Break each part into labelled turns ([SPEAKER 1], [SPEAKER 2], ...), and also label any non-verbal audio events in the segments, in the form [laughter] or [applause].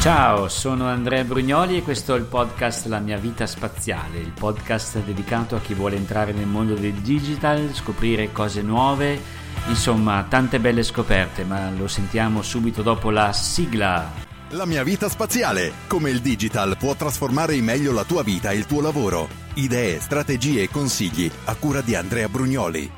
[SPEAKER 1] Ciao, sono Andrea Brugnoli e questo è il podcast La mia vita spaziale, il podcast dedicato a chi vuole entrare nel mondo del digital, scoprire cose nuove, insomma tante belle scoperte, ma lo sentiamo subito dopo la sigla.
[SPEAKER 2] La mia vita spaziale, come il digital può trasformare in meglio la tua vita e il tuo lavoro. Idee, strategie e consigli a cura di Andrea Brugnoli.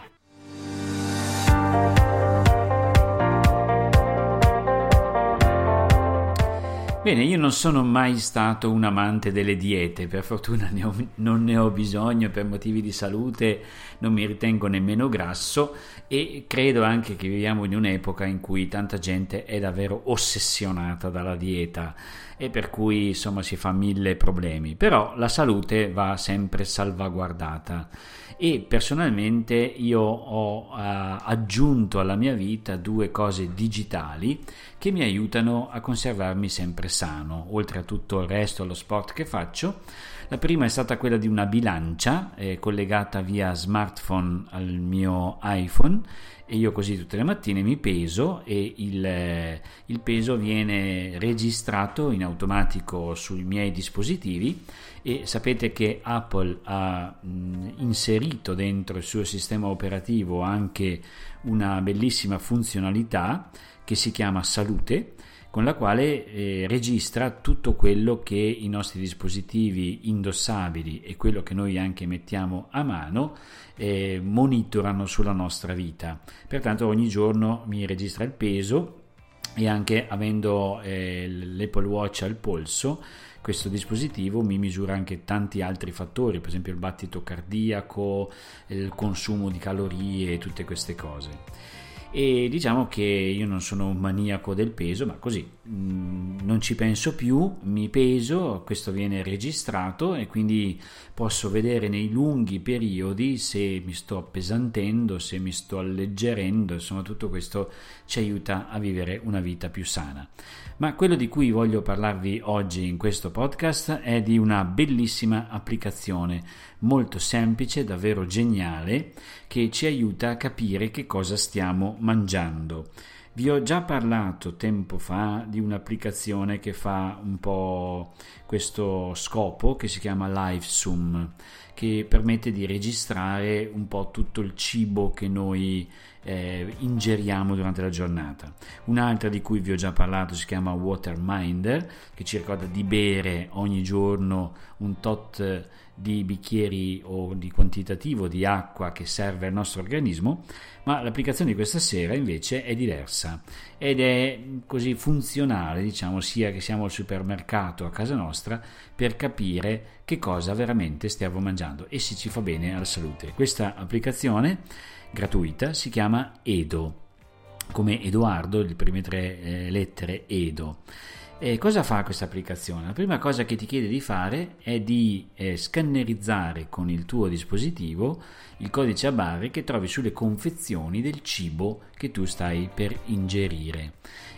[SPEAKER 1] Bene, io non sono mai stato un amante delle diete, per fortuna ne ho, non ne ho bisogno per motivi di salute, non mi ritengo nemmeno grasso e credo anche che viviamo in un'epoca in cui tanta gente è davvero ossessionata dalla dieta e per cui insomma si fa mille problemi, però la salute va sempre salvaguardata e personalmente io ho uh, aggiunto alla mia vita due cose digitali che mi aiutano a conservarmi sempre sano, oltre a tutto il resto, allo sport che faccio. La prima è stata quella di una bilancia eh, collegata via smartphone al mio iPhone e io così tutte le mattine mi peso e il, eh, il peso viene registrato in automatico sui miei dispositivi e sapete che Apple ha mh, inserito dentro il suo sistema operativo anche una bellissima funzionalità che si chiama Salute con la quale eh, registra tutto quello che i nostri dispositivi indossabili e quello che noi anche mettiamo a mano eh, monitorano sulla nostra vita. Pertanto ogni giorno mi registra il peso e anche avendo eh, l'Apple Watch al polso questo dispositivo mi misura anche tanti altri fattori, per esempio il battito cardiaco, il consumo di calorie e tutte queste cose e diciamo che io non sono un maniaco del peso ma così mm, non ci penso più mi peso questo viene registrato e quindi posso vedere nei lunghi periodi se mi sto appesantendo se mi sto alleggerendo insomma tutto questo ci aiuta a vivere una vita più sana. Ma quello di cui voglio parlarvi oggi in questo podcast è di una bellissima applicazione molto semplice, davvero geniale, che ci aiuta a capire che cosa stiamo mangiando. Vi ho già parlato tempo fa di un'applicazione che fa un po' questo scopo che si chiama LiveSum, che permette di registrare un po' tutto il cibo che noi eh, ingeriamo durante la giornata. Un'altra di cui vi ho già parlato si chiama Waterminder, che ci ricorda di bere ogni giorno un tot di bicchieri o di quantitativo di acqua che serve al nostro organismo, ma l'applicazione di questa sera invece è diversa ed è così funzionale, diciamo, sia che siamo al supermercato a casa nostra per capire che cosa veramente stiamo mangiando e se ci fa bene alla salute. Questa applicazione gratuita si chiama Edo, come Edoardo, le prime tre eh, lettere Edo. E cosa fa questa applicazione? La prima cosa che ti chiede di fare è di eh, scannerizzare con il tuo dispositivo il codice a barre che trovi sulle confezioni del cibo che tu stai per ingerire.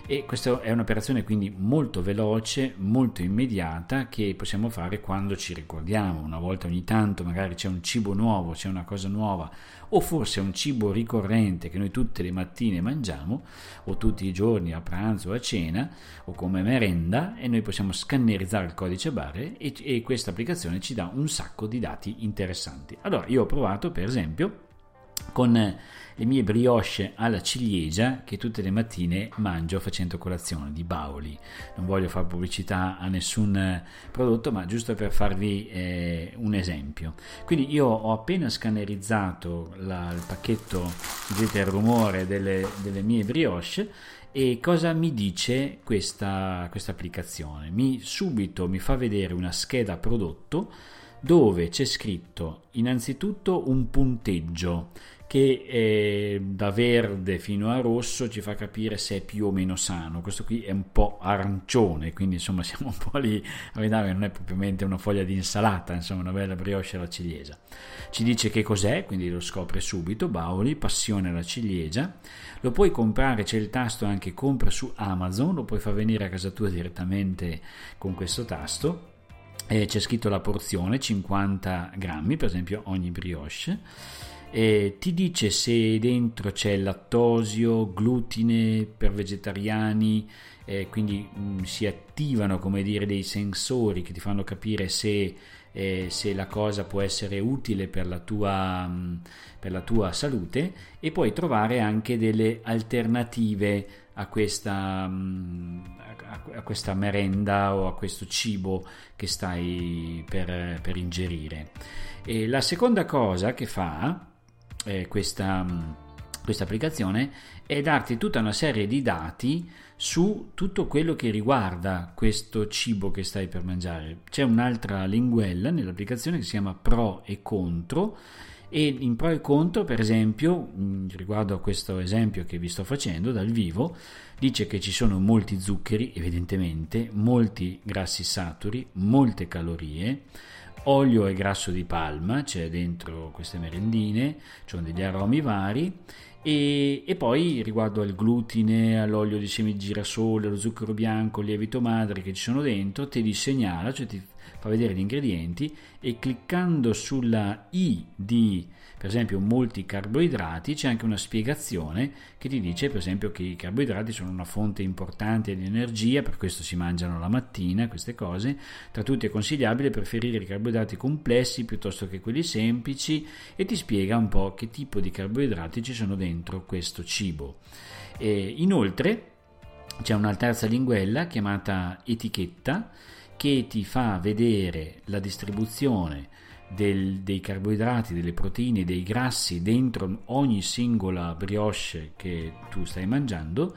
[SPEAKER 1] E questa è un'operazione quindi molto veloce, molto immediata che possiamo fare quando ci ricordiamo. Una volta ogni tanto magari c'è un cibo nuovo, c'è una cosa nuova o forse un cibo ricorrente che noi tutte le mattine mangiamo o tutti i giorni a pranzo o a cena o come merenda e noi possiamo scannerizzare il codice barre e, e questa applicazione ci dà un sacco di dati interessanti. Allora io ho provato per esempio con le mie brioche alla ciliegia che tutte le mattine mangio facendo colazione di Bauli. Non voglio fare pubblicità a nessun prodotto, ma giusto per farvi eh, un esempio. Quindi io ho appena scannerizzato la, il pacchetto, vedete il rumore delle, delle mie brioche e cosa mi dice questa, questa applicazione? Mi, subito mi fa vedere una scheda prodotto dove c'è scritto innanzitutto un punteggio che eh, da verde fino a rosso ci fa capire se è più o meno sano. Questo qui è un po' arancione, quindi insomma [laughs] siamo un po' lì a vedere, non è propriamente una foglia di insalata, insomma una bella brioche alla ciliegia. Ci dice che cos'è, quindi lo scopre subito, Bauli, passione alla ciliegia. Lo puoi comprare, c'è il tasto anche compra su Amazon, lo puoi far venire a casa tua direttamente con questo tasto eh, c'è scritto la porzione 50 grammi per esempio ogni brioche. Eh, ti dice se dentro c'è lattosio, glutine per vegetariani, eh, quindi mh, mm, si attivano come dire dei sensori che ti fanno capire se, eh, se la cosa può essere utile per la, tua, mm, per la tua salute e puoi trovare anche delle alternative a questa, mm, a questa merenda o a questo cibo che stai per, per ingerire. E la seconda cosa che fa eh, questa, questa applicazione è darti tutta una serie di dati su tutto quello che riguarda questo cibo che stai per mangiare. C'è un'altra linguella nell'applicazione che si chiama Pro e Contro e in pro e contro, per esempio, riguardo a questo esempio che vi sto facendo dal vivo, dice che ci sono molti zuccheri, evidentemente, molti grassi saturi, molte calorie, olio e grasso di palma, c'è dentro queste merendine, ci sono degli aromi vari e, e, poi riguardo al glutine, all'olio di semi di girasole, allo zucchero bianco, al lievito madre che ci sono dentro, te li segnala, cioè ti fa vedere gli ingredienti e cliccando sulla I di per esempio molti carboidrati c'è anche una spiegazione che ti dice per esempio che i carboidrati sono una fonte importante di energia per questo si mangiano la mattina queste cose. Tra tutti è consigliabile preferire i carboidrati complessi piuttosto che quelli semplici e ti spiega un po' che tipo di carboidrati ci sono dentro questo cibo. E inoltre c'è una terza linguella chiamata etichetta che ti fa vedere la distribuzione del, dei carboidrati, delle proteine, dei grassi dentro ogni singola brioche che tu stai mangiando.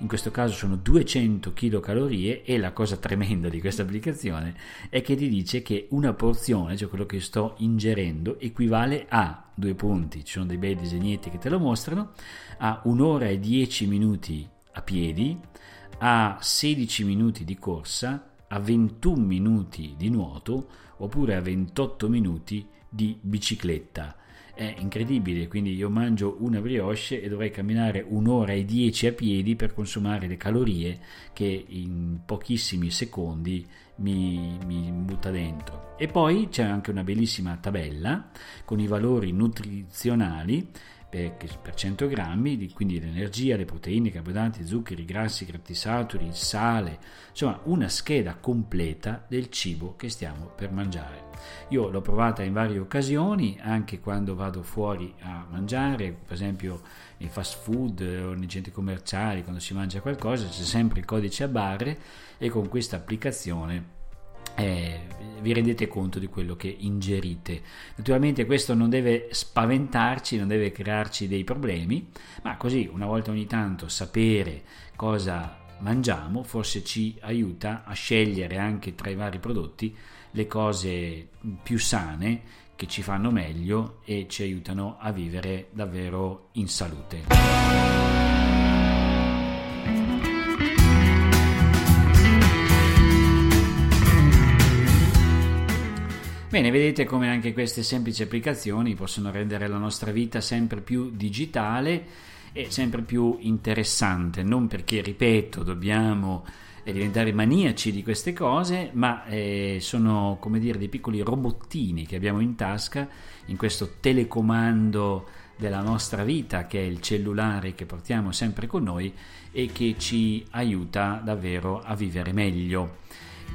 [SPEAKER 1] In questo caso sono 200 kcal e la cosa tremenda di questa applicazione è che ti dice che una porzione, cioè quello che sto ingerendo, equivale a due punti, ci sono dei bei disegnetti che te lo mostrano, a un'ora e 10 minuti a piedi, a 16 minuti di corsa, a 21 minuti di nuoto oppure a 28 minuti di bicicletta. È incredibile, quindi io mangio una brioche e dovrei camminare un'ora e dieci a piedi per consumare le calorie che in pochissimi secondi mi, mi butta dentro. E poi c'è anche una bellissima tabella con i valori nutrizionali per, per 100 grammi, quindi l'energia, le proteine, i carboidrati, i zuccheri, i grassi, i grattisaturi, il sale, insomma una scheda completa del cibo che stiamo per mangiare. Io l'ho provata in varie occasioni, anche quando vado fuori a mangiare, per esempio nei fast food o nei centri commerciali, quando si mangia qualcosa, c'è sempre il codice a barre e con questa applicazione eh, vi rendete conto di quello che ingerite. Naturalmente questo non deve spaventarci, non deve crearci dei problemi, ma così una volta ogni tanto sapere cosa mangiamo forse ci aiuta a scegliere anche tra i vari prodotti le cose più sane che ci fanno meglio e ci aiutano a vivere davvero in salute. Bene, vedete come anche queste semplici applicazioni possono rendere la nostra vita sempre più digitale e sempre più interessante, non perché, ripeto, dobbiamo eh, diventare maniaci di queste cose, ma eh, sono come dire dei piccoli robottini che abbiamo in tasca in questo telecomando della nostra vita che è il cellulare che portiamo sempre con noi e che ci aiuta davvero a vivere meglio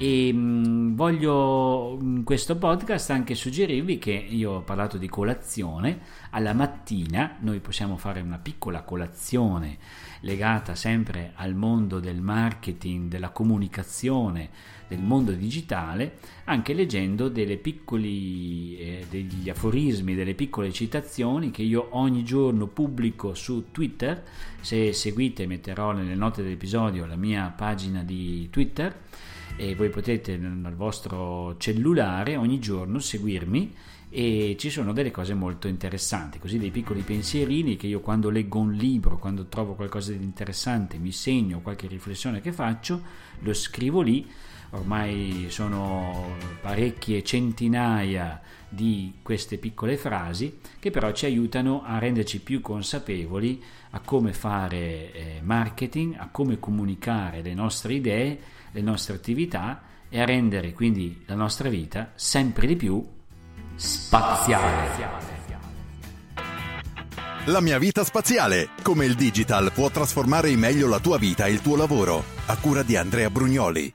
[SPEAKER 1] e mh, voglio in questo podcast anche suggerirvi che io ho parlato di colazione. Alla mattina noi possiamo fare una piccola colazione legata sempre al mondo del marketing della comunicazione del mondo digitale anche leggendo piccoli eh, degli aforismi delle piccole citazioni che io ogni giorno pubblico su Twitter. Se seguite metterò nelle note dell'episodio la mia pagina di Twitter e voi potete nel vostro cellulare ogni giorno seguirmi e ci sono delle cose molto interessanti, così dei piccoli pensierini che io quando leggo un libro, quando trovo qualcosa di interessante, mi segno qualche riflessione che faccio, lo scrivo lì, ormai sono parecchie centinaia di queste piccole frasi che però ci aiutano a renderci più consapevoli a come fare eh, marketing, a come comunicare le nostre idee le nostre attività e a rendere quindi la nostra vita sempre di più spaziale.
[SPEAKER 2] La mia vita spaziale, come il digital può trasformare in meglio la tua vita e il tuo lavoro. A cura di Andrea Brugnoli.